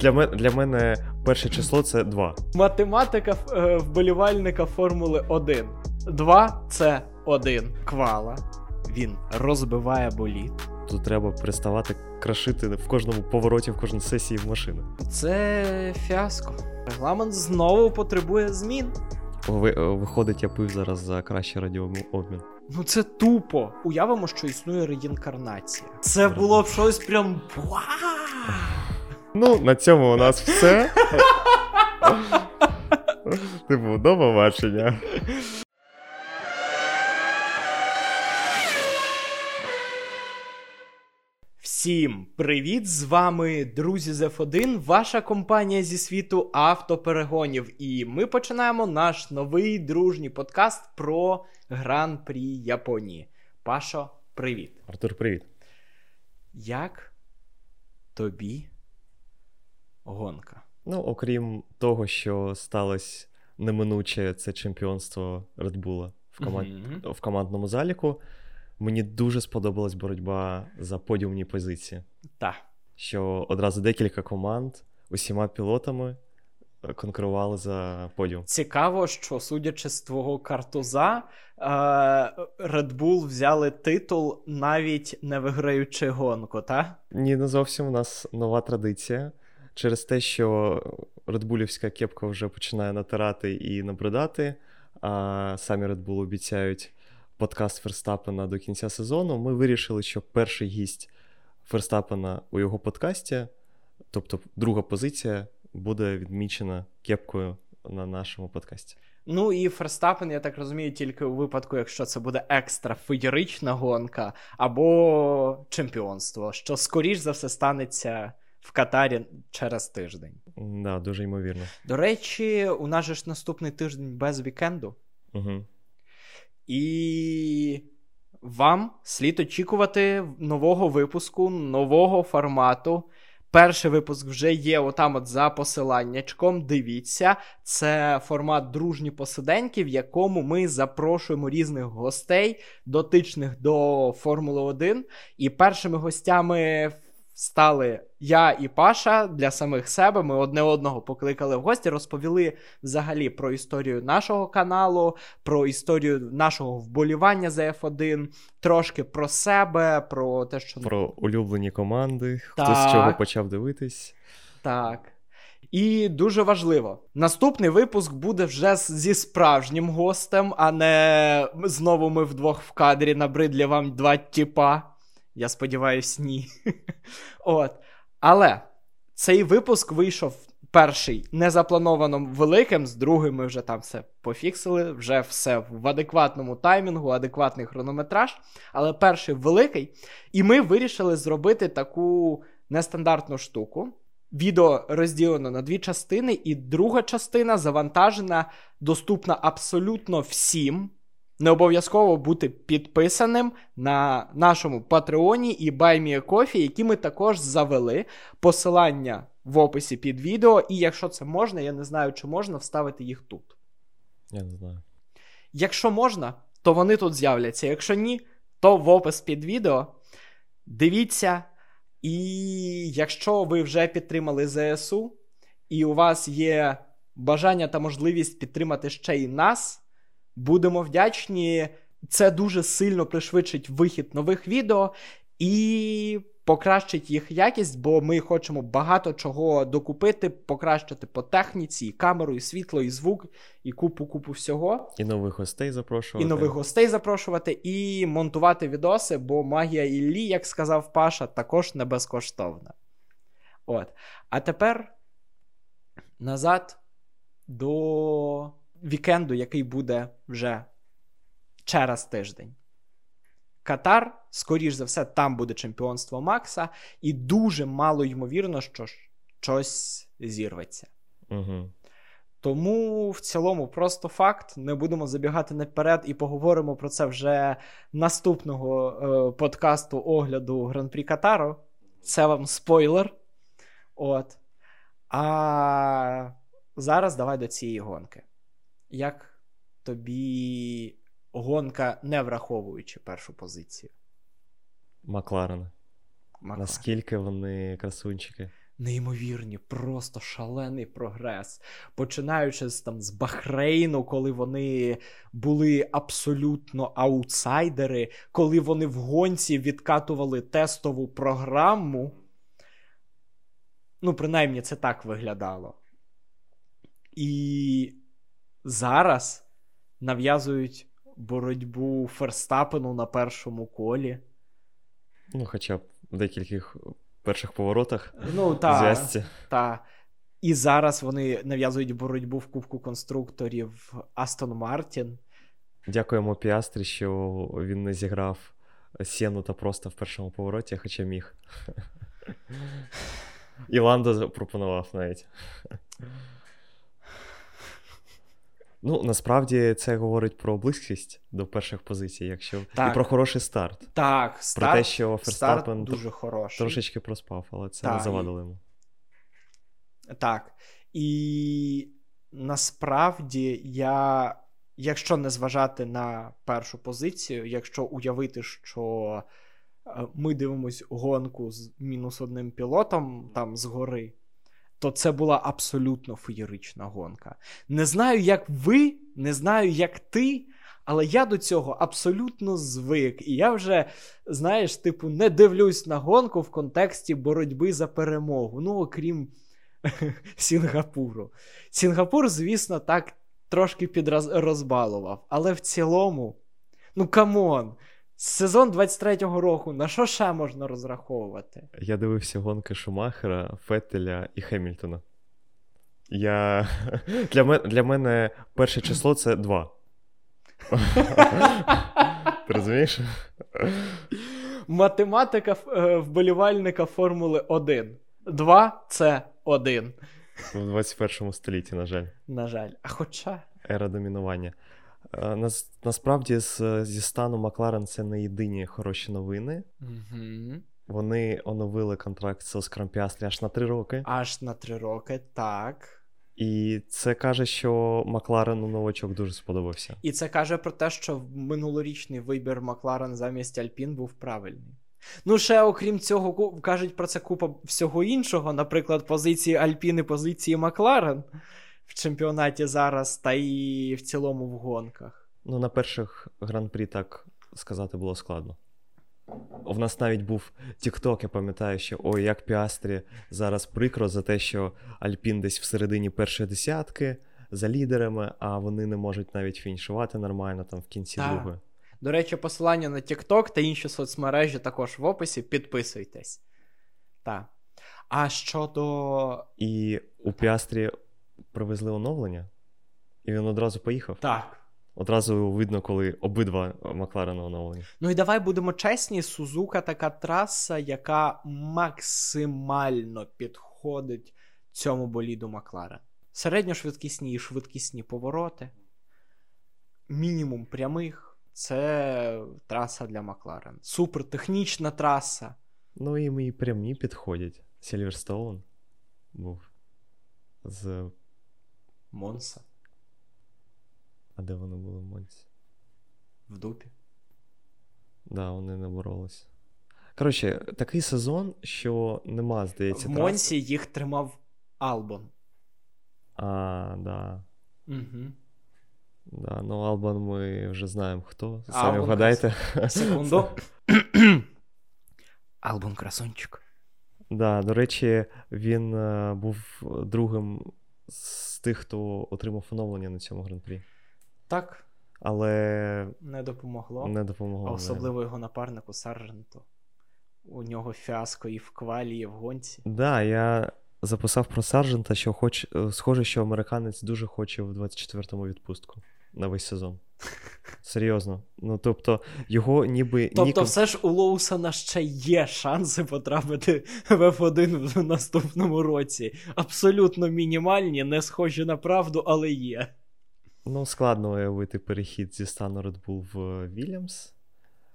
Для мене для мене перше число це 2. Математика е, вболівальника Формули 1. 2 це 1. Квала. Він розбиває боліт. Тут треба переставати крашити в кожному повороті, в кожній сесії в машину. Це фіаско. Регламент знову потребує змін. Ви, е, виходить, я пив зараз за кращий радіообмін. Ну це тупо. Уявимо, що існує реінкарнація. Це було б щось прям. Ну, на цьому у нас все. Типу, до побачення. Всім привіт! З вами друзі з F1, ваша компанія зі світу автоперегонів. І ми починаємо наш новий дружній подкаст про гран-прі Японії. Пашо, привіт! Артур, привіт. Як тобі гонка? Ну, окрім того, що сталося неминуче це чемпіонство Редбула в, команд... Мгм. в командному заліку. Мені дуже сподобалась боротьба за подіумні позиції. Та. Що одразу декілька команд усіма пілотами е, конкурували за подіум. Цікаво, що судячи з твого картуза, е, Red Bull взяли титул навіть не виграючи гонку, та? Ні, не зовсім у нас нова традиція. Через те, що редбулівська кепка вже починає натирати і набридати, а самі Bull обіцяють подкаст Ферстапена до кінця сезону. Ми вирішили, що перший гість Ферстапена у його подкасті, тобто друга позиція, буде відмічена кепкою на нашому подкасті. Ну і Ферстапен, я так розумію, тільки у випадку, якщо це буде екстра феєрична гонка або чемпіонство, що скоріш за все станеться в Катарі через тиждень. Да, дуже ймовірно. До речі, у нас же ж наступний тиждень без вікенду. Угу. І вам слід очікувати нового випуску, нового формату. Перший випуск вже є отам от за посиланнячком. Дивіться, це формат дружні посиденьки, в якому ми запрошуємо різних гостей, дотичних до Формули 1. І першими гостями стали я і Паша для самих себе. Ми одне одного покликали в гості, розповіли взагалі про історію нашого каналу, про історію нашого вболівання за F1, трошки про себе, про те, що Про улюблені команди, хто з чого почав дивитись. так. І дуже важливо, наступний випуск буде вже зі справжнім гостем, а не знову ми вдвох в кадрі набридлі вам два тіпа. Я сподіваюсь, ні. От. Але цей випуск вийшов перший незаплановано великим, з другим ми вже там все пофіксили, вже все в адекватному таймінгу, адекватний хронометраж. Але перший великий. І ми вирішили зробити таку нестандартну штуку. Відео розділено на дві частини, і друга частина завантажена, доступна абсолютно всім. Не обов'язково бути підписаним на нашому Патреоні і BuyMeACoffee, які ми також завели. Посилання в описі під відео, і якщо це можна, я не знаю, чи можна вставити їх тут. Я не знаю. Якщо можна, то вони тут з'являться. Якщо ні, то в опис під відео. Дивіться. І якщо ви вже підтримали ЗСУ, і у вас є бажання та можливість підтримати ще й нас, будемо вдячні. Це дуже сильно пришвидшить вихід нових відео і покращить їх якість, бо ми хочемо багато чого докупити, покращити по техніці, і камеру, і світло, і звук, і купу-купу всього. І нових гостей запрошувати. І нових гостей запрошувати, і монтувати відоси, бо магія Іллі, як сказав Паша, також не безкоштовна. От. А тепер назад до вікенду, який буде вже через тиждень. Катар, скоріш за все, там буде чемпіонство Макса, і дуже мало ймовірно, що щось зірветься. Угу. Тому в цілому просто факт. Не будемо забігати наперед і поговоримо про це вже наступного е, подкасту огляду Гран-прі Катару. Це вам спойлер. От. А зараз давай до цієї гонки. Як тобі гонка, не враховуючи першу позицію? Макларен. Макларен? Наскільки вони красунчики? неймовірні, просто шалений прогрес. Починаючи з там з Бахрейну, коли вони були абсолютно аутсайдери, коли вони в гонці відкатували тестову програму. Ну, принаймні, це так виглядало. І зараз нав'язують боротьбу Ферстапену на першому колі. Ну, хоча б в декількох перших поворотах. Ну, та, та. І зараз вони нав'язують боротьбу в Кубку конструкторів Астон Мартін. Дякуємо Піастрі, що він не зіграв сіну та просто в першому повороті, хоча міг. І Ландо запропонував навіть. Ну, насправді це говорить про близькість до перших позицій, якщо Так. і про хороший старт. Так, старт, про те, що Ферстапен дуже хороший. трошечки проспав, але це Так, не завадило йому. Так. І насправді я, якщо не зважати на першу позицію, якщо уявити, що е, ми дивимось гонку з мінус одним пілотом там згори, то це була абсолютно феєрична гонка. Не знаю, як ви, не знаю, як ти. Але я до цього абсолютно звик. І я вже, знаєш, типу, не дивлюсь на гонку в контексті боротьби за перемогу. Ну, окрім Сінгапуру. Сінгапур, звісно, так трошки підрозбалував. Але в цілому, ну come on, сезон 23-го року, на що ще можна розраховувати? Я дивився гонки Шумахера, Феттеля і Хемільтона. Я... Для, мен... Для мене перше число це 2. Ти розумієш? Математика е, вболівальника Формули 1. 2 це 1. В 21 столітті, на жаль, На жаль. А хоча. ера домінування. Е, Нас... Насправді, з... зі стану Макларен це не єдині хороші новини. Угу. Вони оновили контракт з Оскаром Піастрі аж на 3 роки. Аж на 3 роки, так. І це каже, що Макларену новачок дуже сподобався. І це каже про те, що минулорічний вибір Макларен замість Альпін був правильний. Ну, ще окрім цього, кажуть про це купа всього іншого, наприклад, позиції Альпін і позиції Макларен в чемпіонаті зараз, та і в цілому в гонках. Ну, на перших гран-прі так сказати було складно. В нас навіть був TikTok, я пам'ятаю, що ой, як Піастрі зараз прикро за те, що Альпін десь всередині першої десятки за лідерами, а вони не можуть навіть фінішувати нормально там в кінці Так. другої. До речі, посилання на TikTok та інші соцмережі також в описі. Підписуйтесь. Так. А щодо. І у Піастрі привезли оновлення, і він одразу поїхав. Так. Одразу видно, коли обидва Макларена оновлені. Ну і давай будемо чесні, Сузука така траса, яка максимально підходить цьому боліду Макларен. Середньошвидкісні і швидкісні повороти, мінімум прямих це траса для Макларен. Супертехнічна траса. Ну і мої прямі підходять. Сільверстоун був з. Монса А де вони були в Монці? в дупі. Да, вони не боролись. Коротше, такий сезон, що нема, здається, В траси. Монсі їх тримав Албон. А, да. Угу. Да. Ну, Албан ми вже знаємо хто. Самі вгадайте. Секунду. Албон красунчик. Да, до речі, він е, був другим з тих, хто отримав оновлення на цьому гран-прі. Так, Але не допомогло. не допомогло. А не. особливо його напарнику Сарженту. У нього фіаско і в квалі, і в гонці. Да, я записав про Саржента, що хоч е, схоже, що американець дуже хоче в 24-му відпустку на весь сезон. Серйозно. Ну, тобто, його ніби Тобто, ніком... все ж у Лоусона ще є шанси потрапити в F1 в наступному році. Абсолютно мінімальні, не схожі на правду, але є. Ну, складно уявити перехід зі стану Red Bull в Вільямс.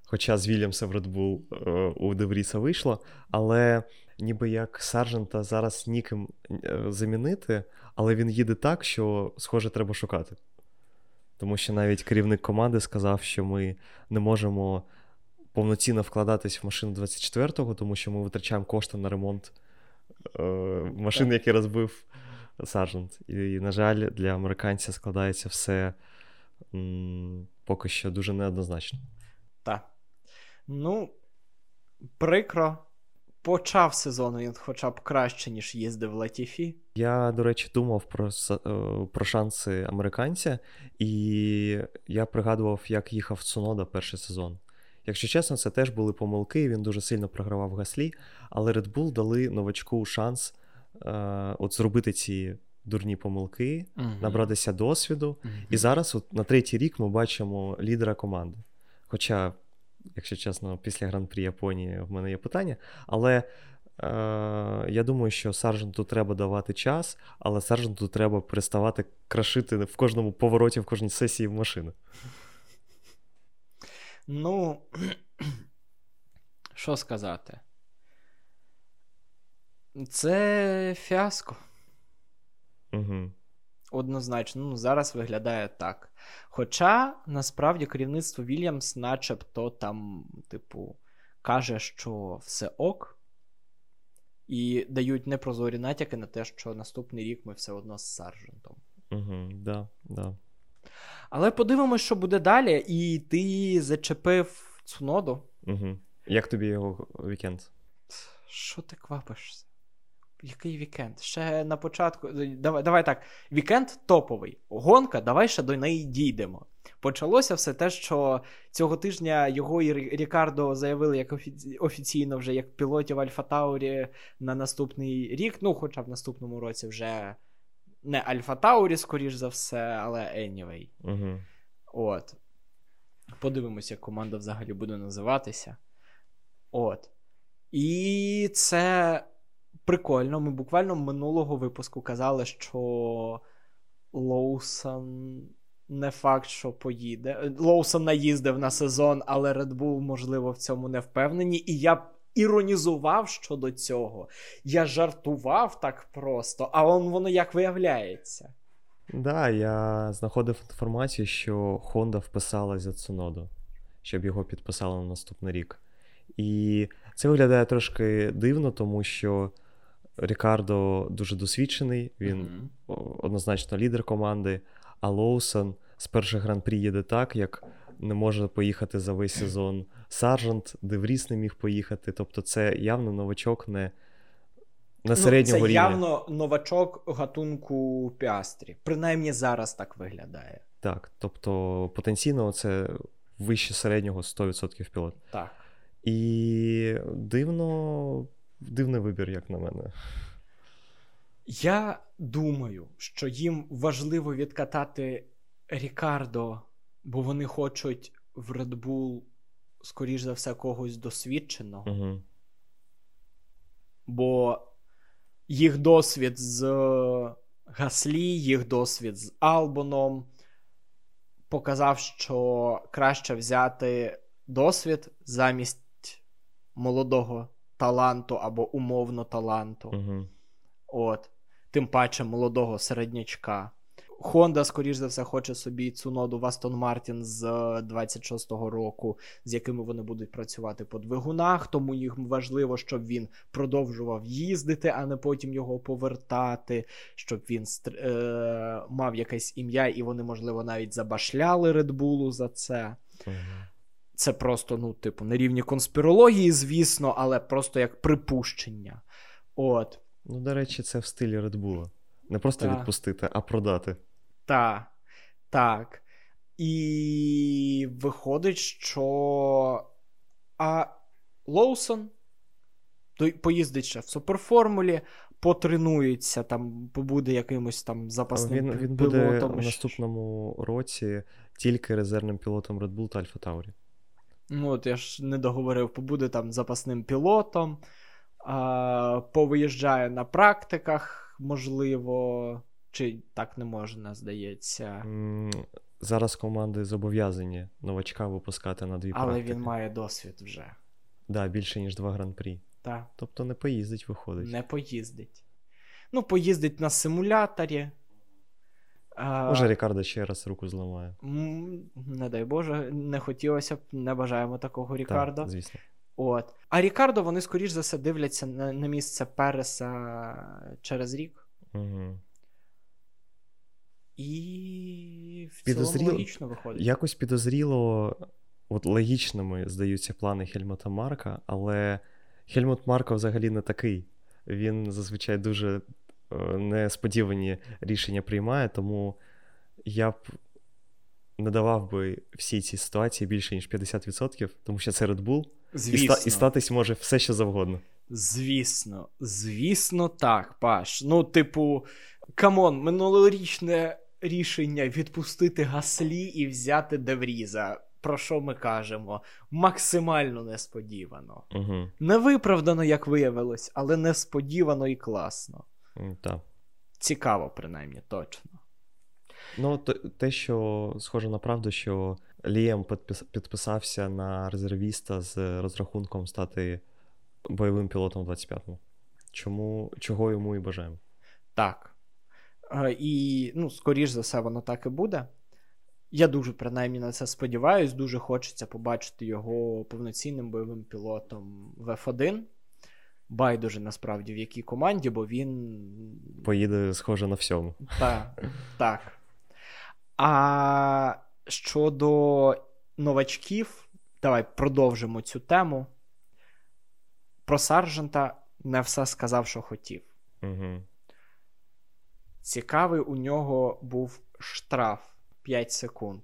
Хоча з Вільямса в Red Bull е, у Девріса вийшло, але ніби як Саржента зараз ніким е, замінити, але він їде так, що, схоже, треба шукати. Тому що навіть керівник команди сказав, що ми не можемо повноцінно вкладатись в машину 24-го, тому що ми витрачаємо кошти на ремонт е, машин, які розбив Саржент. І, на жаль, для американця складається все м, поки що дуже неоднозначно. Так. Ну, прикро. Почав сезон він хоча б краще, ніж їздив Латіфі. Я, до речі, думав про е, про шанси американця, і я пригадував, як їхав Цунода перший сезон. Якщо чесно, це теж були помилки, він дуже сильно програвав гаслі, але Red Bull дали новачку шанс е, от зробити ці дурні помилки, uh набратися досвіду. uh І зараз, от на третій рік, ми бачимо лідера команди. Хоча, якщо чесно, після гран-прі Японії в мене є питання, але е, я думаю, що сержанту треба давати час, але сержанту треба переставати крашити в кожному повороті, в кожній сесії в машину. Ну, що сказати? Це фіаско. Угу. Однозначно, ну, зараз виглядає так. Хоча насправді керівництво Вільямс, начебто, там, типу, каже, що все ок, і дають непрозорі натяки на те, що наступний рік ми все одно з саржентом. Угу, да, да. Але подивимось, що буде далі, і ти зачепив Цуноду. Угу. Як тобі його вікенд? Що ти квапишся? Який вікенд? Ще на початку. Давай давай так. Вікенд топовий. Гонка, давай ще до неї дійдемо. Почалося все те, що цього тижня його і Рікардо заявили як офі... офіційно вже як пілотів Альфа Таурі на наступний рік. Ну, хоча в наступному році вже не Альфа Таурі, скоріш за все, але anyway. Угу. От. Подивимося, як команда взагалі буде називатися. От. І це прикольно. Ми буквально минулого випуску казали, що Лоусон не факт, що поїде. Лоусон наїздив на сезон, але Red Bull, можливо, в цьому не впевнені. І я іронізував щодо цього. Я жартував так просто, а он воно як виявляється. Так, да, я знаходив інформацію, що Honda вписала за Цуноду, щоб його підписали на наступний рік. І це виглядає трошки дивно, тому що Рікардо дуже досвідчений, він mm-hmm. однозначно лідер команди, а Лоусон з перших гран-прі їде так, як не може поїхати за весь сезон. Саржант, Девріс не міг поїхати. Тобто, це явно новачок не на середнього ну, це рівня. Це явно новачок гатунку Піастрі. Принаймні зараз так виглядає. Так, тобто потенційно це вище середнього 100% пілот. Так. І дивно, дивний вибір, як на мене. Я думаю, що їм важливо відкатати Рікардо, бо вони хочуть в Red Bull, скоріш за все, когось досвідченого. Угу. Бо їх досвід з Гаслі, їх досвід з Албоном показав, що краще взяти досвід замість молодого таланту або умовно таланту. Угу. От. Тим паче молодого середнячка. Honda, скоріш за все, хоче собі цю ноду в Aston Martin з 26-го року, з якими вони будуть працювати по двигунах. Тому їм важливо, щоб він продовжував їздити, а не потім його повертати, щоб він е- мав якесь ім'я, і вони, можливо, навіть забашляли Red Bull за це. Угу. Це просто, ну, типу, на рівні конспірології, звісно, але просто як припущення. От. Ну, до речі, це в стилі Red Bull. Не просто так. відпустити, а продати. Так. Так. І виходить, що а Лоусон поїздить ще в суперформулі, потренується, там побуде якимось там запасним він, він пілотом. буде в наступному році тільки резервним пілотом Red Bull та Alfa Tauri. Ну, от я ж не договорив, побуде там запасним пілотом, а, повиїжджає на практиках, можливо. Чи так не можна, здається? Зараз команди зобов'язані новачка випускати на дві Але практики. він має досвід вже. Так, да, більше, ніж два гран-прі. Так. Тобто не поїздить, виходить. Не поїздить. Ну, поїздить на симуляторі. Може, Рікардо ще раз руку зламає. Не дай Боже, не хотілося б, не бажаємо такого Рікардо. Так, звісно. От. А Рікардо, вони, скоріш за все, дивляться на, на місце Переса через рік. Угу. І в Підозріло. цілому логічно виходить. Якось підозріло, от логічними здаються плани Хельмута Марка, але Хельмут Марко взагалі не такий. Він зазвичай дуже несподівані рішення приймає, тому я б не давав би всій цій ситуації більше, ніж 50%, тому що це Red Bull, Звісно. ста- і статись може все, що завгодно. Звісно, звісно, так, Паш. Ну, типу, come on, минулорічне рішення відпустити Гаслі і взяти Девріза. Про що ми кажемо? Максимально несподівано. Угу. Невиправдано, як виявилось, але несподівано і класно. Так. Цікаво, принаймні, точно. Ну, те, що схоже на правду, що Лієм підписався на резервіста з розрахунком стати бойовим пілотом 25-му. Чому, чого йому і бажаємо. Так. Е, І, ну, скоріш за все, воно так і буде. Я дуже принаймні на це сподіваюсь. Дуже хочеться побачити його повноцінним бойовим пілотом в F1. Байдуже насправді в якій команді, бо він. Поїде, схоже на всьому. Та, так. А щодо новачків, давай продовжимо цю тему. Про Саржента не все сказав, що хотів. Угу. Цікавий у нього був штраф 5 секунд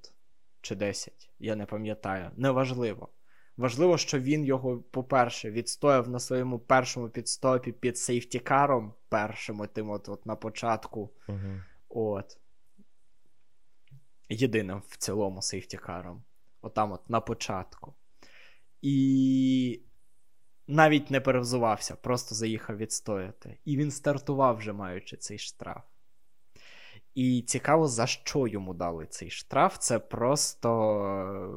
чи 10, я не пам'ятаю. Неважливо. Важливо, що він його, по-перше, відстояв на своєму першому підстопі під сейфтікаром, першим тим от, от на початку. Угу. От. Єдиним в цілому сейфтікаром. Отам от на початку. І навіть не перевзувався, просто заїхав відстояти. І він стартував вже маючи цей штраф. І цікаво, за що йому дали цей штраф. Це просто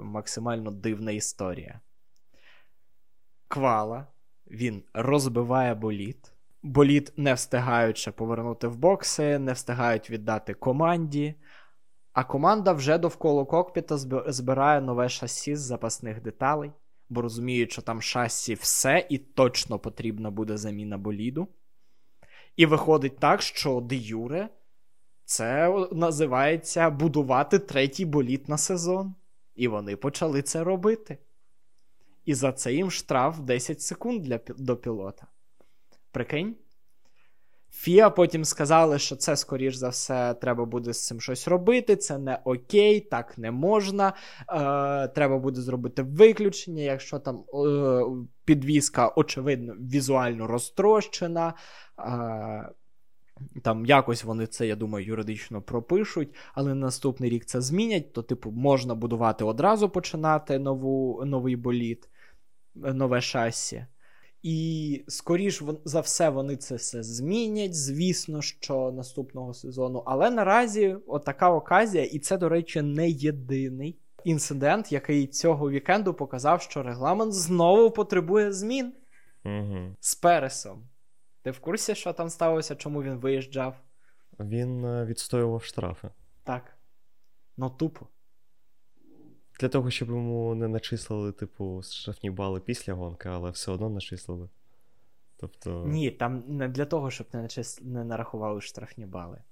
максимально дивна історія. Квала, він розбиває боліт. Боліт не встигають повернути в бокси, не встигають віддати команді. А команда вже довкола кокпіта збирає нове шасі з запасних деталей, бо розуміють, що там шасі все і точно потрібна буде заміна боліду. І виходить так, що де Юре це називається будувати третій боліт на сезон. І вони почали це робити. І за це їм штраф 10 секунд для, до пілота. Прикинь? Фіа потім сказали, що це, скоріш за все, треба буде з цим щось робити. Це не окей, так не можна. Е, треба буде зробити виключення, якщо там е, підвізка, очевидно, візуально розтрощена. Е, там якось вони це, я думаю, юридично пропишуть, але наступний рік це змінять. То, типу, можна будувати одразу починати нову, новий боліт, нове шасі. І скоріш за все вони це все змінять, звісно, що наступного сезону. Але наразі отака оказія, і це, до речі, не єдиний інцидент, який цього вікенду показав, що регламент знову потребує змін Угу. з Пересом. Ти в курсі, що там сталося, чому він виїжджав? Він е, відстоював штрафи. Так. Ну, тупо. Для того, щоб йому не начислили, типу, штрафні бали після гонки, але все одно начислили. Тобто. Ні, там не для того, щоб не, начис... не нарахували штрафні бали.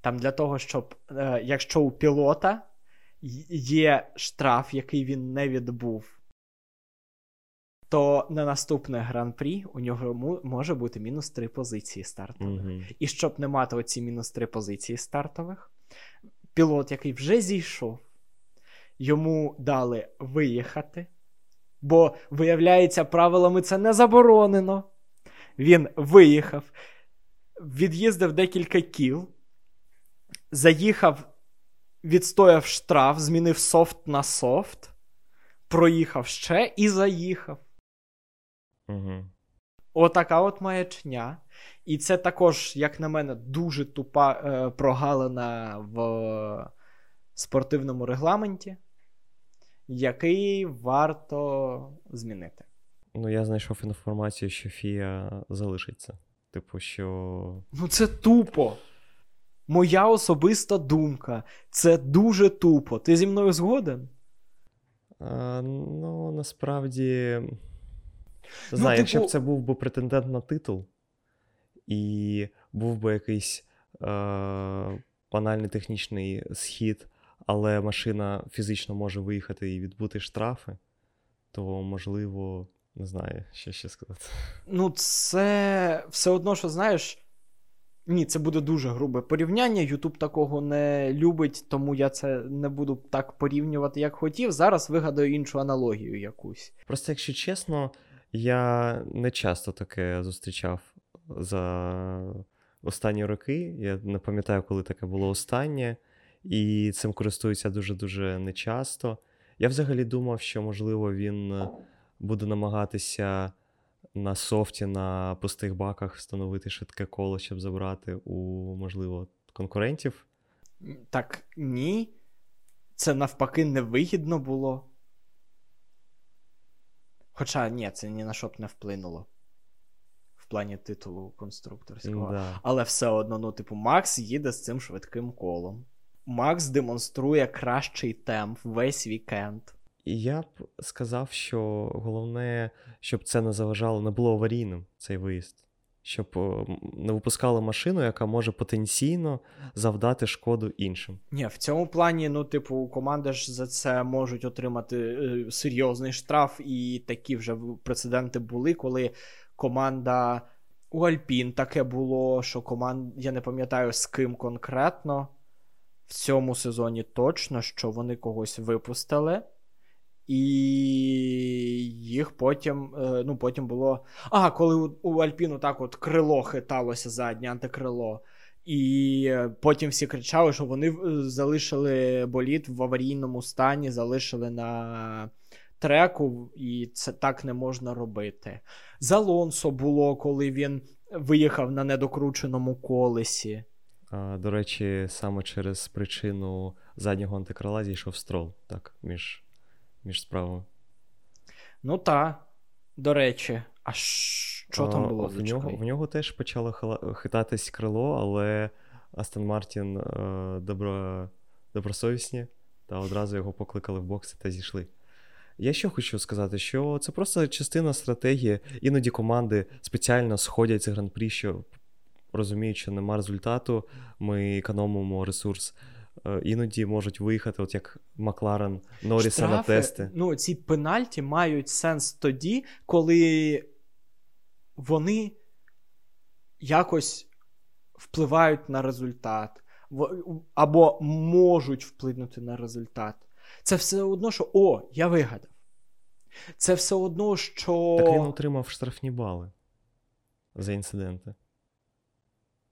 Там для того, щоб е, якщо у пілота є штраф, який він не відбув, то на наступне гран-прі у нього може бути мінус три позиції стартових. Угу. І щоб не мати оці мінус три позиції стартових, пілот, який вже зійшов, йому дали виїхати, бо, виявляється, правилами це не заборонено. Він виїхав, від'їздив декілька кіл, заїхав, відстояв штраф, змінив софт на софт, проїхав ще і заїхав. Угу. Отака от маячня. І це також, як на мене, дуже тупа е, прогалина в спортивному регламенті, який варто змінити. Ну, я знайшов інформацію, що Фія залишиться. Типу, що. Ну, це тупо. Моя особиста думка. Це дуже тупо. Ти зі мною згоден? А, ну, насправді. Не знаю, ну, якщо типу... б це був би претендент на титул, і був би якийсь е- банальний технічний схід, але машина фізично може виїхати і відбути штрафи, то можливо, не знаю, що ще сказати. Ну, це все одно, що знаєш. Ні, це буде дуже грубе порівняння. Ютуб такого не любить, тому я це не буду так порівнювати, як хотів. Зараз вигадаю іншу аналогію якусь. Просто, якщо чесно, я не часто таке зустрічав за останні роки. Я не пам'ятаю, коли таке було останнє, і цим користуються дуже-дуже нечасто. Я взагалі думав, що, можливо, він буде намагатися на софті на пустих баках встановити швидке коло, щоб забрати у, можливо, конкурентів. Так ні. Це навпаки невигідно було. Хоча ні, це ні на що б не вплинуло. В плані титулу конструкторського. Да. Але все одно, ну, типу, Макс їде з цим швидким колом. Макс демонструє кращий темп весь вікенд. І я б сказав, що головне, щоб це не заважало, не було аварійним цей виїзд. Щоб не випускали машину, яка може потенційно завдати шкоду іншим. Ні, в цьому плані, ну, типу, команди ж за це можуть отримати е, серйозний штраф, і такі вже прецеденти були, коли команда у Альпін таке було, що команда, я не пам'ятаю з ким конкретно в цьому сезоні точно, що вони когось випустили. І їх потім е, ну, потім було. А, коли у, Альпіну так от крило хиталося заднє антикрило. І потім всі кричали, що вони е, залишили боліт в аварійному стані, залишили на треку, і це так не можна робити. З Алонсо було, коли він виїхав на недокрученому колесі. А, До речі, саме через причину заднього антикрила зійшов строл так, між між справами. Ну так. До речі, а що там було? В нього в нього теж почало хитатись крило, але Астон Мартін е, добро, добросовісні та одразу його покликали в бокси та зійшли. Я що хочу сказати, що це просто частина стратегії. Іноді команди спеціально сходять з гран-прі, що розуміють, що нема результату, ми економимо ресурс. Е, іноді можуть виїхати, от як Макларен Норріса Штрафи, на тести. Ну, ці пенальті мають сенс тоді, коли вони якось впливають на результат, або можуть вплинути на результат. Це все одно, що о, я вигадав. Це все одно, що. Так він отримав штрафні бали за інциденти.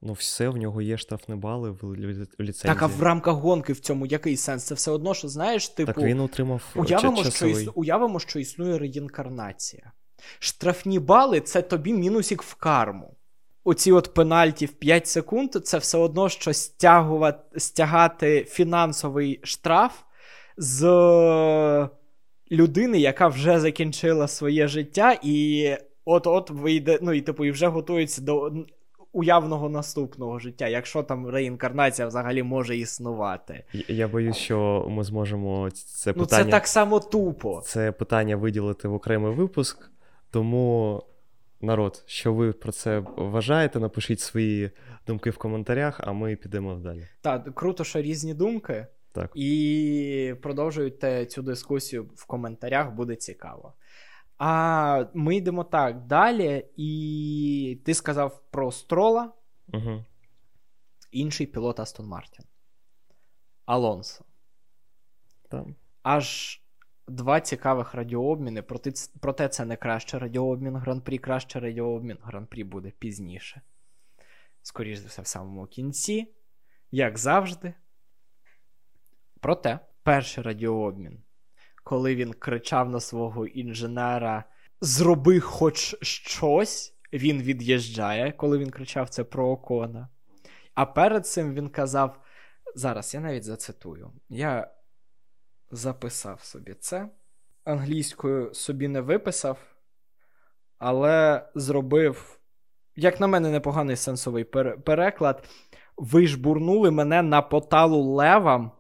Ну, все, в нього є штрафні бали в ліцензії. Так, а в рамках гонки в цьому який сенс? Це все одно, що знаєш, типу. Так він отримав. Уявимо, що існу... уявимо, що існує реінкарнація. Штрафні бали це тобі мінусік в карму. Оці от пенальті в 5 секунд це все одно, що стягувати, стягати фінансовий штраф з людини, яка вже закінчила своє життя, і от-от вийде, ну і типу, і вже готується до уявного наступного життя, якщо там реінкарнація взагалі може існувати. Я боюсь, що ми зможемо це питання. Ну, це так само тупо. Це питання виділити в окремий випуск, тому. Народ, що ви про це вважаєте? Напишіть свої думки в коментарях, а ми підемо далі. Так, круто, що різні думки. Так. І продовжуйте цю дискусію в коментарях, буде цікаво. А ми йдемо так далі, і ти сказав про Строла, Угу. інший пілот Астон Мартін. Алонсо. Там. Аж два цікавих радіообміни. Проте, проте це не краще радіообмін гран-прі, краще радіообмін гран-прі буде пізніше. Скоріше за все, в самому кінці, як завжди. Проте, перший радіообмін коли він кричав на свого інженера: Зроби хоч щось, він від'їжджає, коли він кричав це про Окона. А перед цим він казав: зараз я навіть зацитую. Я записав собі це. Англійською собі не виписав, але зробив, як на мене, непоганий сенсовий переклад. Ви ж бурнули мене на поталу левам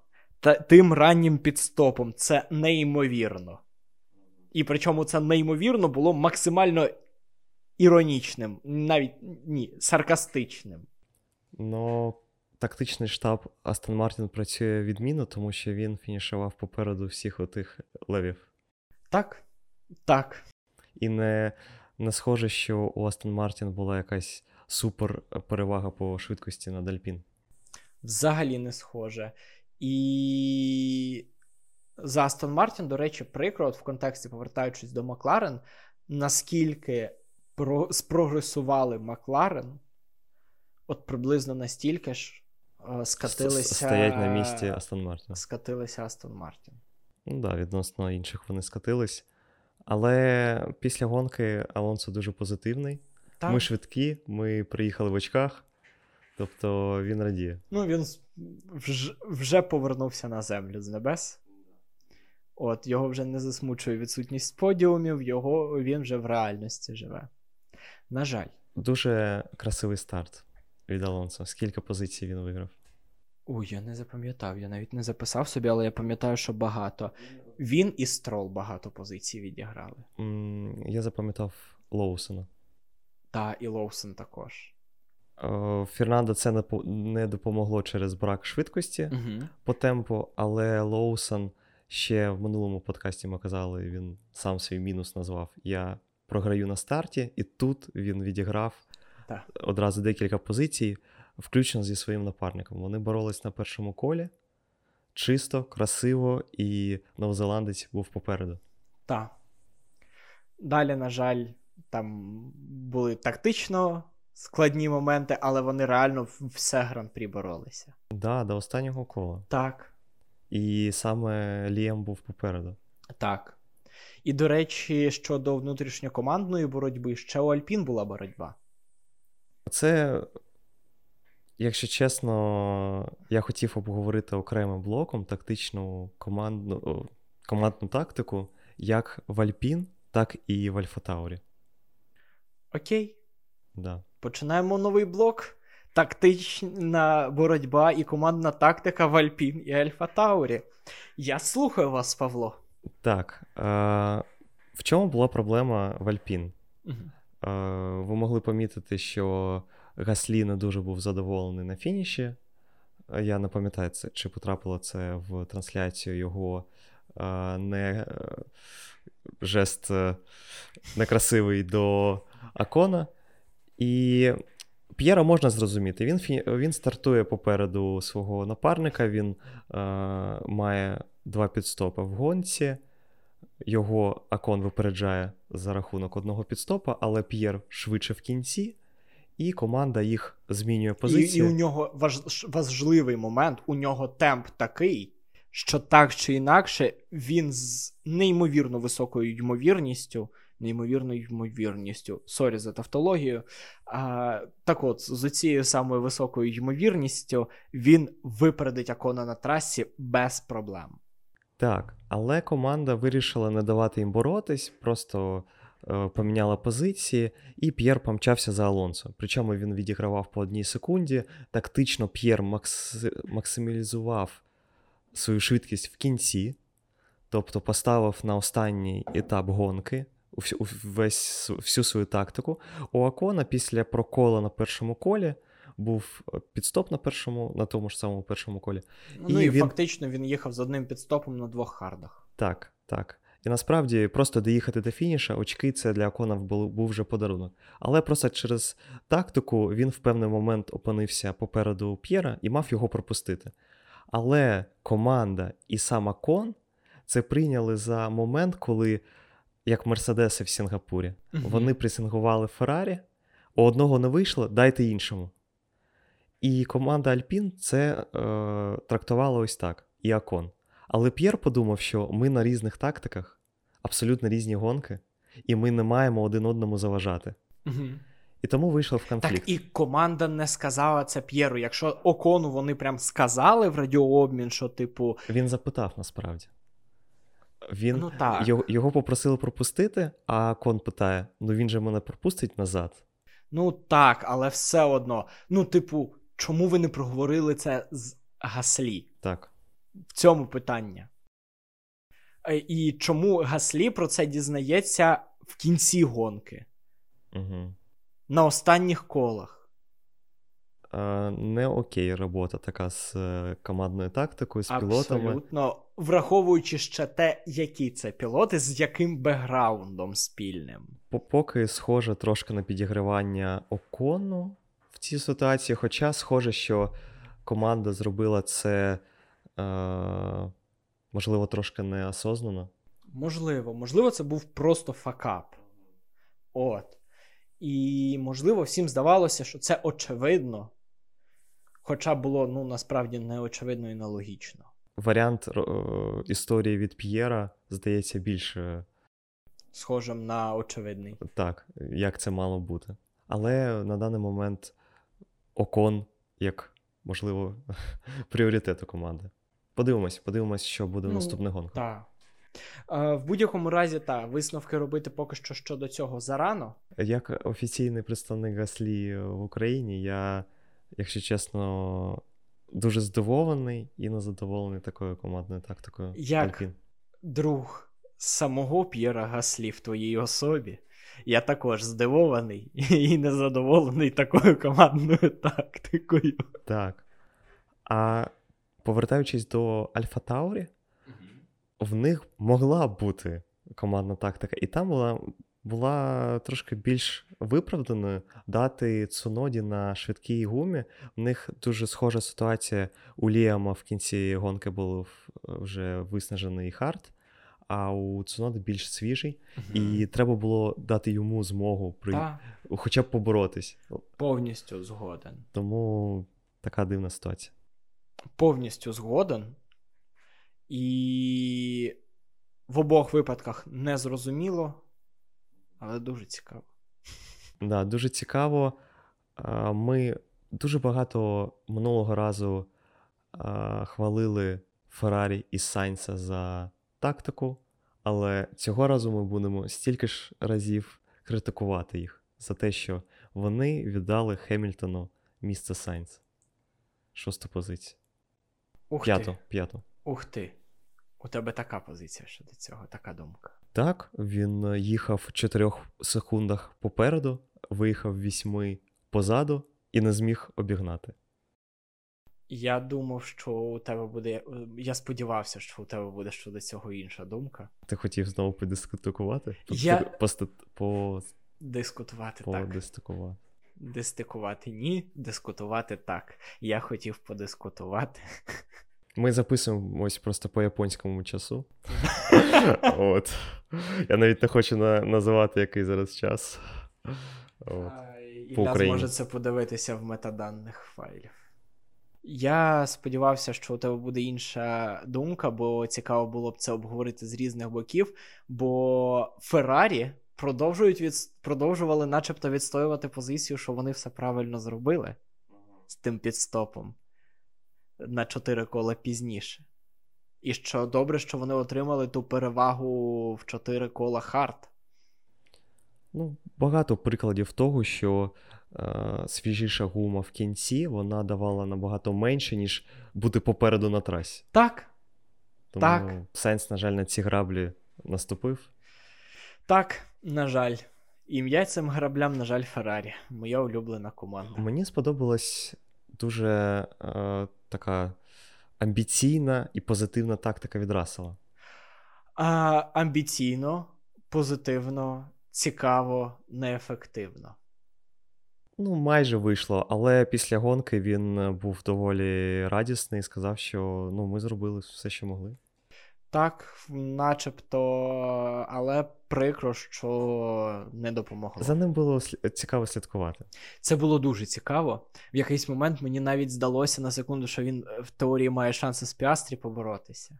та тим раннім підстопом. Це неймовірно. І причому це неймовірно було максимально іронічним, навіть ні, саркастичним. Ну, тактичний штаб Астон Мартін працює відмінно, тому що він фінішував попереду всіх отих левів. Так. Так. І не, не схоже, що у Астон Мартін була якась супер перевага по швидкості над Альпін. Взагалі не схоже. І за Астон Мартін, до речі, прикро, от в контексті, повертаючись до Макларен, наскільки про... спрогресували Макларен, от приблизно настільки ж е, скатилися. Стоять на місці Астон Мартін. Скатилися Астон Мартін. Ну так, да, відносно інших вони скатились. Але після гонки Алонсо дуже позитивний. Так. Ми швидкі, ми приїхали в очках, тобто він радіє. Ну, він вже, повернувся на землю з небес. От, його вже не засмучує відсутність подіумів, його він вже в реальності живе. На жаль. Дуже красивий старт від Алонсо. Скільки позицій він виграв? Ой, я не запам'ятав, я навіть не записав собі, але я пам'ятаю, що багато. Він і Строл багато позицій відіграли. Mm, я запам'ятав Лоусона. Та, і Лоусон також. Фернандо це не допомогло через брак швидкості uh по темпу, але Лоусон ще в минулому подкасті ми казали, він сам свій мінус назвав. Я програю на старті, і тут він відіграв так. одразу декілька позицій, включно зі своїм напарником. Вони боролись на першому колі чисто, красиво, і новозеландець був попереду. Так. Далі, на жаль, там були тактично складні моменти, але вони реально все гран-прі боролися. Так, да, до останнього кола. Так. І саме Ліам був попереду. Так. І, до речі, щодо внутрішньокомандної боротьби, ще у Альпін була боротьба. Це, якщо чесно, я хотів обговорити окремим блоком тактичну командну командну тактику, як в Альпін, так і в Альфа-Таурі. Окей. Да. Починаємо новий блок. Тактична боротьба і командна тактика в Альпін і Альфа Таурі. Я слухаю вас, Павло. Так. Е- В чому була проблема в Альпін? Угу. Е- Ви могли помітити, що Гаслі не дуже був задоволений на фініші. Я не пам'ятаю, це, чи потрапило це в трансляцію його е- не е, жест е, некрасивий до Акона. І П'єра можна зрозуміти. Він він стартує попереду свого напарника, він е, має два підстопи в гонці. Його Акон випереджає за рахунок одного підстопа, але П'єр швидше в кінці, і команда їх змінює позицію. І, і у нього важ, важливий момент, у нього темп такий, що так чи інакше він з неймовірно високою ймовірністю неймовірною ймовірністю. Sorry за тавтологію. А, Так от, з цією самою високою ймовірністю він випередить Окона на трасі без проблем. Так, але команда вирішила не давати їм боротись, просто е, поміняла позиції, і П'єр помчався за Алонсо. Причому він відігравав по одній секунді. Тактично П'єр макс... максималізував свою швидкість в кінці, тобто поставив на останній етап гонки весь, всю свою тактику. У Акона після прокола на першому колі був е, підстоп на першому, на тому ж самому першому колі. Ну і, і він... фактично він їхав з одним підстопом на двох хардах. Так, так. І насправді просто доїхати до фініша, очки це для Акона був, був вже подарунок. Але просто через тактику він в певний момент опинився попереду П'єра і мав його пропустити. Але команда і сам Акон це прийняли за момент, коли як Мерседеси в Сінгапурі. Uh-huh. Вони присингували Феррарі, у одного не вийшло, дайте іншому. І команда Альпін це е, трактувала ось так: і Акон. Але П'єр подумав, що ми на різних тактиках, абсолютно різні гонки, і ми не маємо один одному заважати. Uh-huh. І тому вийшло в конфлікт. Так, і команда не сказала це П'єру. Якщо Окону вони прям сказали в радіообмін, що, типу. Він запитав насправді. Він ну, так. Його його попросили пропустити, а кон питає: ну він же мене пропустить назад. Ну так, але все одно. Ну, типу, чому ви не проговорили це з Гаслі? Так. В цьому питання. Е, і чому Гаслі про це дізнається в кінці гонки Угу. на останніх колах. Не окей робота така з е, командною тактикою, з пілотами. Абсолютно, враховуючи ще те, які це пілоти, з яким бекграундом спільним. Поки схоже трошки на підігривання окону в цій ситуації, хоча схоже, що команда зробила це, е, можливо, трошки неосознано. Можливо, можливо, це був просто факап. От. І, можливо, всім здавалося, що це очевидно. Хоча було ну, насправді не очевидно і нелогічно. Варіант е, історії від П'єра здається більше схожим на очевидний. Так, як це мало бути. Але на даний момент окон як, можливо, пріоритет у команди. Подивимось, подивимось, що буде ну, наступна гонка. Так. В будь-якому разі, так, висновки робити поки що щодо цього зарано. Як офіційний представник Гаслі в Україні, я, якщо чесно, дуже здивований і незадоволений такою командною тактикою. Як Альпін. друг самого П'єра Гаслі в твоїй особі, я також здивований і незадоволений такою командною тактикою. Так. А повертаючись до Альфа Таурі в них могла бути командна тактика, і там була була трошки більш виправданою дати Цуноді на швидкій гумі. В них дуже схожа ситуація у Ліама в кінці гонки був вже виснажений hard, а у Цуноди більш свіжий, угу. і треба було дати йому змогу при... хоча б поборотись. Повністю згоден. Тому така дивна ситуація. Повністю згоден. І в обох випадках не зрозуміло, але дуже цікаво. Да, дуже цікаво. Ми дуже багато минулого разу хвалили Феррарі і Сайнса за тактику, але цього разу ми будемо стільки ж разів критикувати їх за те, що вони віддали Хемільтону місце Сайнса. Шосту позицію. П'яту. П'яту. Ух ти. У тебе така позиція щодо цього, така думка. Так, він е, їхав в 4 секундах попереду, виїхав вісьми позаду і не зміг обігнати. Я думав, що у тебе буде. Е, я сподівався, що у тебе буде щодо цього інша думка. Ти хотів знову подискутувати? Я... По... По... Дискутувати, по... так. Дистикувати. Дистикувати ні, дискутувати так. Я хотів подискутувати. Ми записуємо ось просто по японському часу. От. Я навіть не хочу на- називати який зараз час. От. Ілля зможе це подивитися в метаданних файлів. Я сподівався, що у тебе буде інша думка, бо цікаво було б це обговорити з різних боків. Бо Феррарі продовжують від... продовжували начебто відстоювати позицію, що вони все правильно зробили з тим пітстопом на 4 кола пізніше. І що добре, що вони отримали ту перевагу в 4 кола hard. Ну, Багато прикладів того, що е, свіжіша гума в кінці вона давала набагато менше, ніж бути попереду на трасі. Так. Тому так. сенс, на жаль, на ці граблі наступив. Так, на жаль. Ім'я цим граблям, на жаль, Феррарі. Моя улюблена команда. Мені сподобалась дуже е, така амбіційна і позитивна тактика від Рассела? А, Амбіційно, позитивно, цікаво, неефективно. Ну, майже вийшло, але після гонки він був доволі радісний і сказав, що ну, ми зробили все, що могли. Так, начебто, але прикро, що не допомогло. За ним було цікаво слідкувати. Це було дуже цікаво. В якийсь момент мені навіть здалося на секунду, що він е, в теорії має шанси з Піастрі поборотися,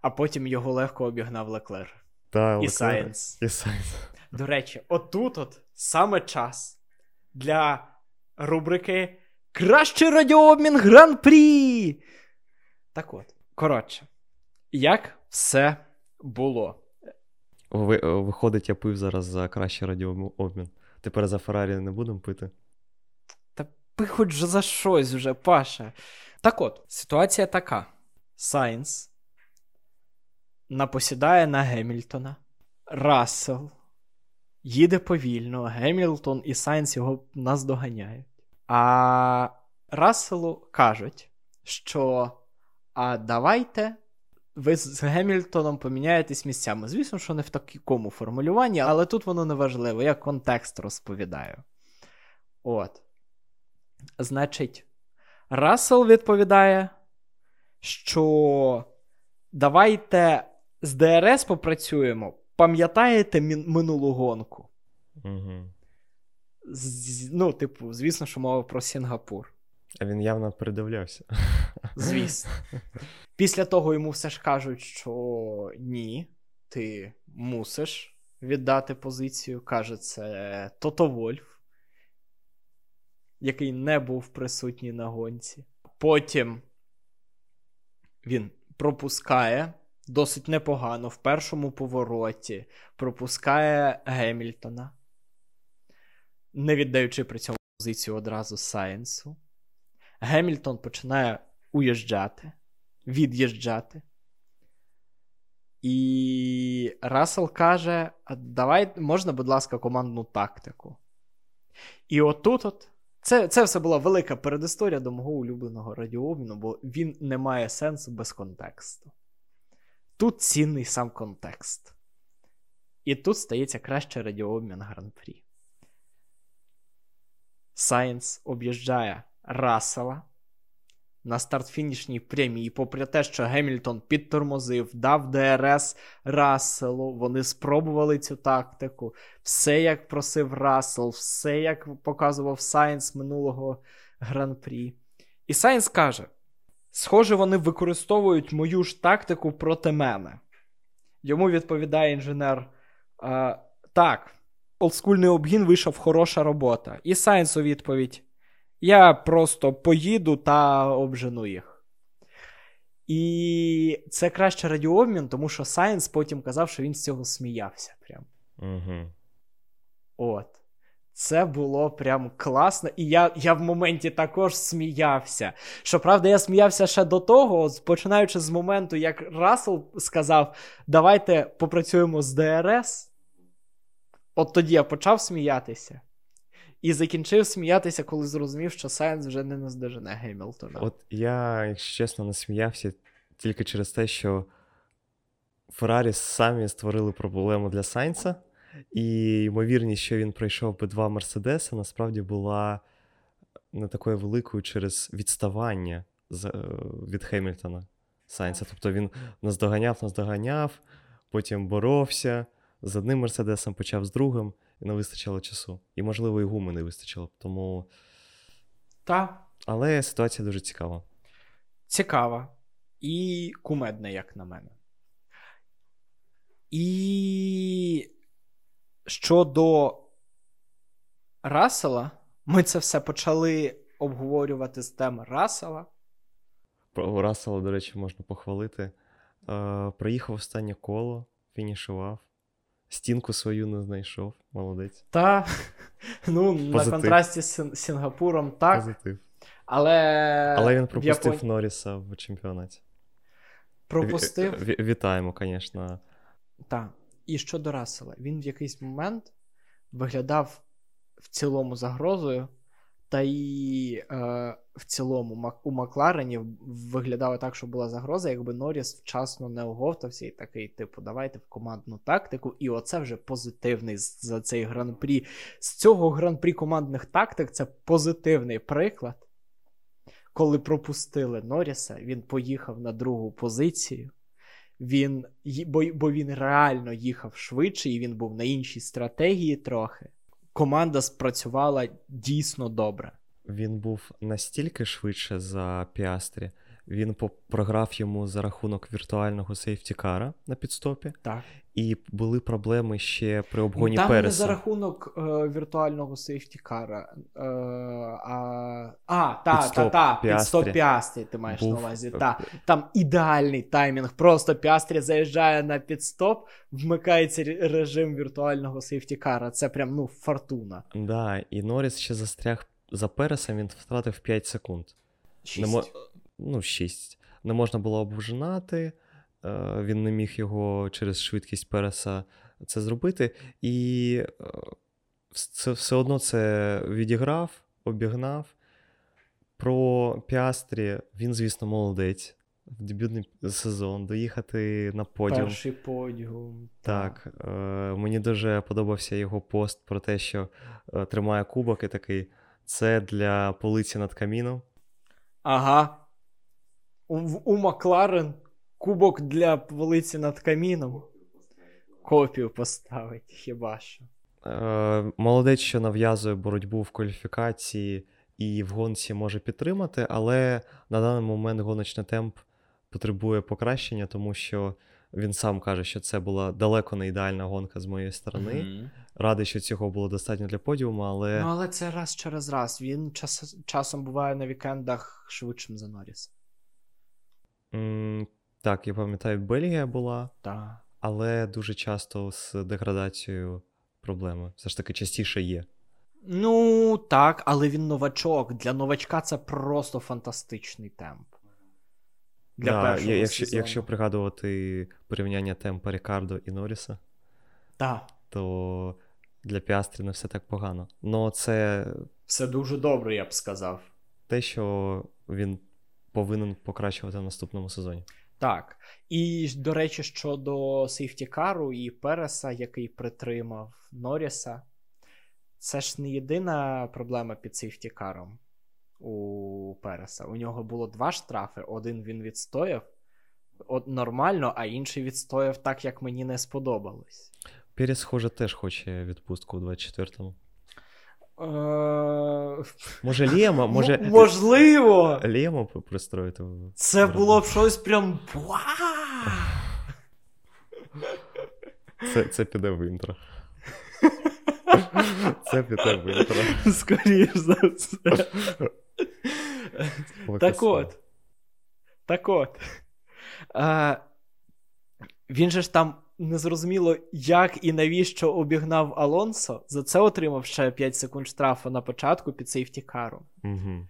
а потім його легко обігнав Леклер. Та, і Сайнс. І Сайенс. До речі, отут от саме час для рубрики Кращий радіообмін гран-прі. Так от, коротше, як все було? Е, Виходить, я пив зараз за кращий радіообмін. Тепер за Феррарі не будемо пити. Та пи хоч за щось вже, Паша. Так от, ситуація така: Сайнс напосідає на Гемільтона. Рассел їде повільно, Гемілтон і Сайнс його наздоганяють. А Расселу кажуть, що а давайте ви з Гемільтоном поміняєтесь місцями. Звісно, що не в такому формулюванні, але тут воно не важливо, я контекст розповідаю. От. Значить, Рассел відповідає, що давайте з ДРС попрацюємо. Пам'ятаєте минулу гонку? Угу. З, ну, типу, звісно, що мова про Сінгапур. А він явно передивлявся. Звісно. Після того йому все ж кажуть, що ні, ти мусиш віддати позицію. Каже, це Тото Вольф, який не був присутній на гонці. Потім він пропускає досить непогано в першому повороті, пропускає Гемільтона, не віддаючи при цьому позицію одразу Сайенсу. Гемільтон починає уїжджати, від'їжджати. І Рассел каже: давай, можна, будь ласка, командну тактику. І отут от. Це це все була велика передісторія до мого улюбленого радіообміну, бо він не має сенсу без контексту. Тут цінний сам контекст. І тут стається краще радіообмін гран-прі. Сайенс об'їжджає Рассела на старт-фінішній прямій, попри те, що Гемільтон підтормозив, дав ДРС Расселу. Вони спробували цю тактику. Все, як просив Рассел, все, як показував Сайнс минулого гран-прі. І Сайнс каже: Схоже, вони використовують мою ж тактику проти мене. Йому відповідає інженер. Так, олдскульний обгін вийшов хороша робота. І Сайнс у відповідь: Я просто поїду та обжену їх. І це кращий радіообмін, тому що Сайнс потім казав, що він з цього сміявся. Прям. Угу. От. Це було прям класно, і я я в моменті також сміявся. Щоправда, я сміявся ще до того, починаючи з моменту, як Рассел сказав: давайте попрацюємо з ДРС. От тоді я почав сміятися. І закінчив сміятися, коли зрозумів, що Сайенс вже не наздожене Гемілтона. От я, якщо чесно, не сміявся тільки через те, що Феррарі самі створили проблему для Сайнса. І ймовірність, що він пройшов би два Мерседеси, насправді була не такою великою через відставання е, від Хемільтона Сайнса. Тобто він наздоганяв, наздоганяв, потім боровся з одним Мерседесом, почав з другим, не вистачило часу. І, можливо, і гуми не вистачило. Тому. Та. Але ситуація дуже цікава. Цікава. І кумедна, як на мене. І Щодо Рассела, ми це все почали обговорювати з теми Рассела. Про Рассела, до речі, можна похвалити. Е, Проїхав останнє коло, фінішував. Стінку свою не знайшов, молодець. Та, ну, на контрасті з Сінгапуром так. Позитив. Але Але він пропустив Япон... Норріса в чемпіонаті. Пропустив. В- вітаємо, звісно. Так. І щодо Рассела, він в якийсь момент виглядав в цілому загрозою, та і е, в цілому у Макларені виглядало так, що була загроза, якби Норріс вчасно не оговтався і такий, типу, давайте в командну тактику. І оце вже позитивний за цей гран-прі. З цього гран-прі командних тактик це позитивний приклад. Коли пропустили Норріса, він поїхав на другу позицію. Він бо, бо він реально їхав швидше, і він був на іншій стратегії трохи. Команда спрацювала дійсно добре. Він був настільки швидше за Піастрі, він програв йому за рахунок віртуального сейфтікара на підстопі. Так. І були проблеми ще при обгоні Там Переса. не за рахунок е, віртуального сейфтікара. Е, а, а, та, та, та, підстоп Піастрі, ти маєш Був... на увазі. Та. Там ідеальний таймінг. Просто Піастрі заїжджає на підстоп, вмикається режим віртуального сейфтікара. Це прям ну, фортуна. Да, і Норріс ще застряг за Пересом, він втратив 5 секунд. 6. Ну, 6. Не можна було обжинати. він не міг його через швидкість Переса це зробити. І це все одно це відіграв, обігнав. Про Піастрі він, звісно, молодець. В дебютний сезон доїхати на подіум. Перший подіум. Так. так. Е, Мені дуже подобався його пост про те, що е, тримає кубок і такий. Це для полиці над каміном. Ага. У, у Макларен кубок для полиці над каміном. Копію поставить хіба що. Е, Молодець, що нав'язує боротьбу в кваліфікації і в гонці може підтримати, але на даний момент гоночний темп потребує покращення, тому що він сам каже, що це була далеко не ідеальна гонка з моєї сторони. Mm-hmm. Радий, що цього було достатньо для подіуму, але. Ну, але це раз через раз. Він час... часом буває на вікендах швидшим за Норріс. Так, я пам'ятаю, Бельгія була, Так. але дуже часто з деградацією проблеми. Все ж таки частіше є. Ну, так, але він новачок. Для новачка це просто фантастичний темп. Для да, першого якщо сезону. якщо пригадувати порівняння темпа Рікардо і Норріса, да. то для Піастрі не все так погано. Но це все дуже добре, я б сказав. Те, що він повинен покращувати в наступному сезоні. Так. І, до речі, щодо сейфтікару і Переса, який притримав Норріса, це ж не єдина проблема під сейфтікаром у Переса. У нього було два штрафи. Один він відстояв от нормально, а інший відстояв так, як мені не сподобалось. Перес, схоже, теж хоче відпустку у 24-му. Е, може, Лєма, може. Можливо! Лєма пристроїти. Це було б щось прям. Це це піде в інтро. Це піде в інтро. Скоріш за все. Так от. Так от. А, Він же ж там незрозуміло, як і навіщо обігнав Алонсо. За це отримав ще 5 секунд штрафу на початку під сейфтікаром. Угу.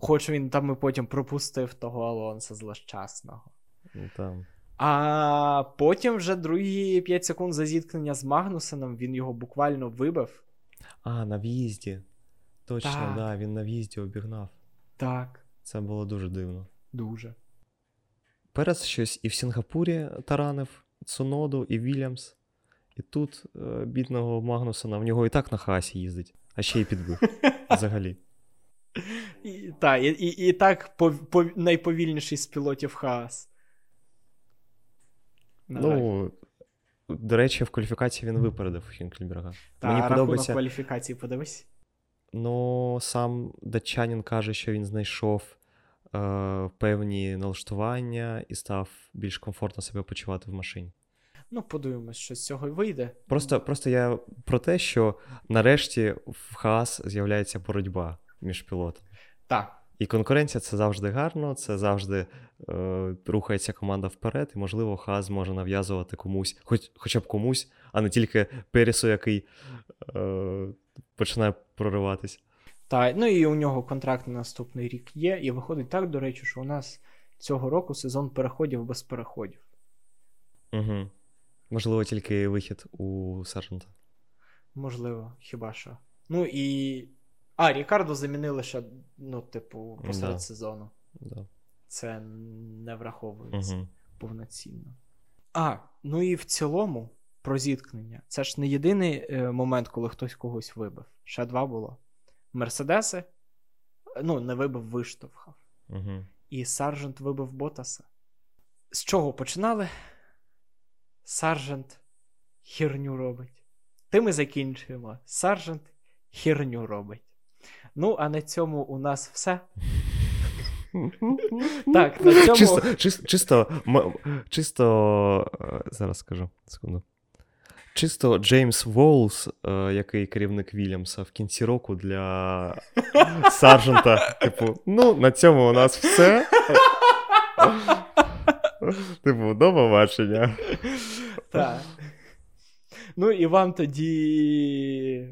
Хоч він там і потім пропустив того Алонса злощасного. Ну, там. А потім вже другі 5 секунд за зіткнення з Магнусеном він його буквально вибив. А, на в'їзді. Точно, так, да, він на в'їзді обігнав. Так. Це було дуже дивно. Дуже. Перес щось і в Сінгапурі таранив Цуноду, і Вільямс. І тут е, бідного Магнусона в нього і так на хасі їздить, а ще й підбив. Взагалі. І, Так, і, і, і так по, по, найповільніший з пілотів Хаас. Ну, до речі, в кваліфікації він випередив Хінкельберга. Та, Мені рахунок подобається... кваліфікації подивись. Ну, сам датчанин каже, що він знайшов певні налаштування і став більш комфортно себе почувати в машині. Ну, подивимось, що з цього вийде. Просто просто я про те, що нарешті в Хаас з'являється боротьба між пілотами. Так. І конкуренція це завжди гарно, це завжди е, рухається команда вперед, і, можливо, Хаз може нав'язувати комусь, хоч, хоча б комусь, а не тільки Пересу, який е, починає прориватись. Так, ну і у нього контракт на наступний рік є. І виходить так, до речі, що у нас цього року сезон переходів без переходів. Угу. Можливо, тільки вихід у Сержанта. Можливо, хіба що. Ну і. А, Рікардо замінили ще, ну, типу, посеред да. сезону. Да. Це не враховується угу. повноцінно. А, ну і в цілому про зіткнення. Це ж не єдиний е, момент, коли хтось когось вибив. Ще два було. Мерседеси, ну, не вибив, виштовхав. Угу. І Саржент вибив Ботаса. З чого починали? Саржент херню робить. Тим і закінчуємо. Саржент херню робить. Ну, а на цьому у нас все. Так, на цьому... Чисто, чисто, чисто, чисто, е, зараз скажу, секунду. Чисто Джеймс Волс, е, який керівник Вільямса в кінці року для Саржента. Типу, ну, на цьому у нас все. Типу, до побачення. Так. Ну і вам тоді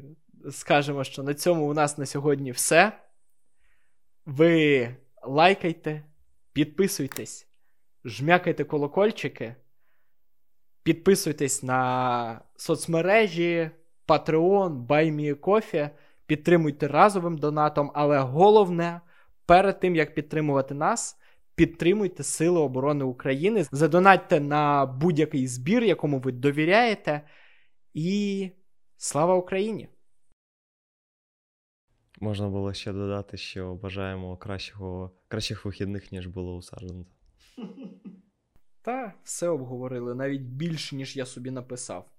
скажемо, що на цьому у нас на сьогодні все. Ви лайкайте, підписуйтесь, жмякайте колокольчики, підписуйтесь на соцмережі, Patreon, BuyMeCoffee, підтримуйте разовим донатом, але головне, перед тим як підтримувати нас, підтримуйте Сили оборони України, задонатьте на будь-який збір, якому ви довіряєте. І слава Україні! Можна було ще додати, що бажаємо кращого, кращих вихідних, ніж було у Саржента. Та все обговорили навіть більше, ніж я собі написав.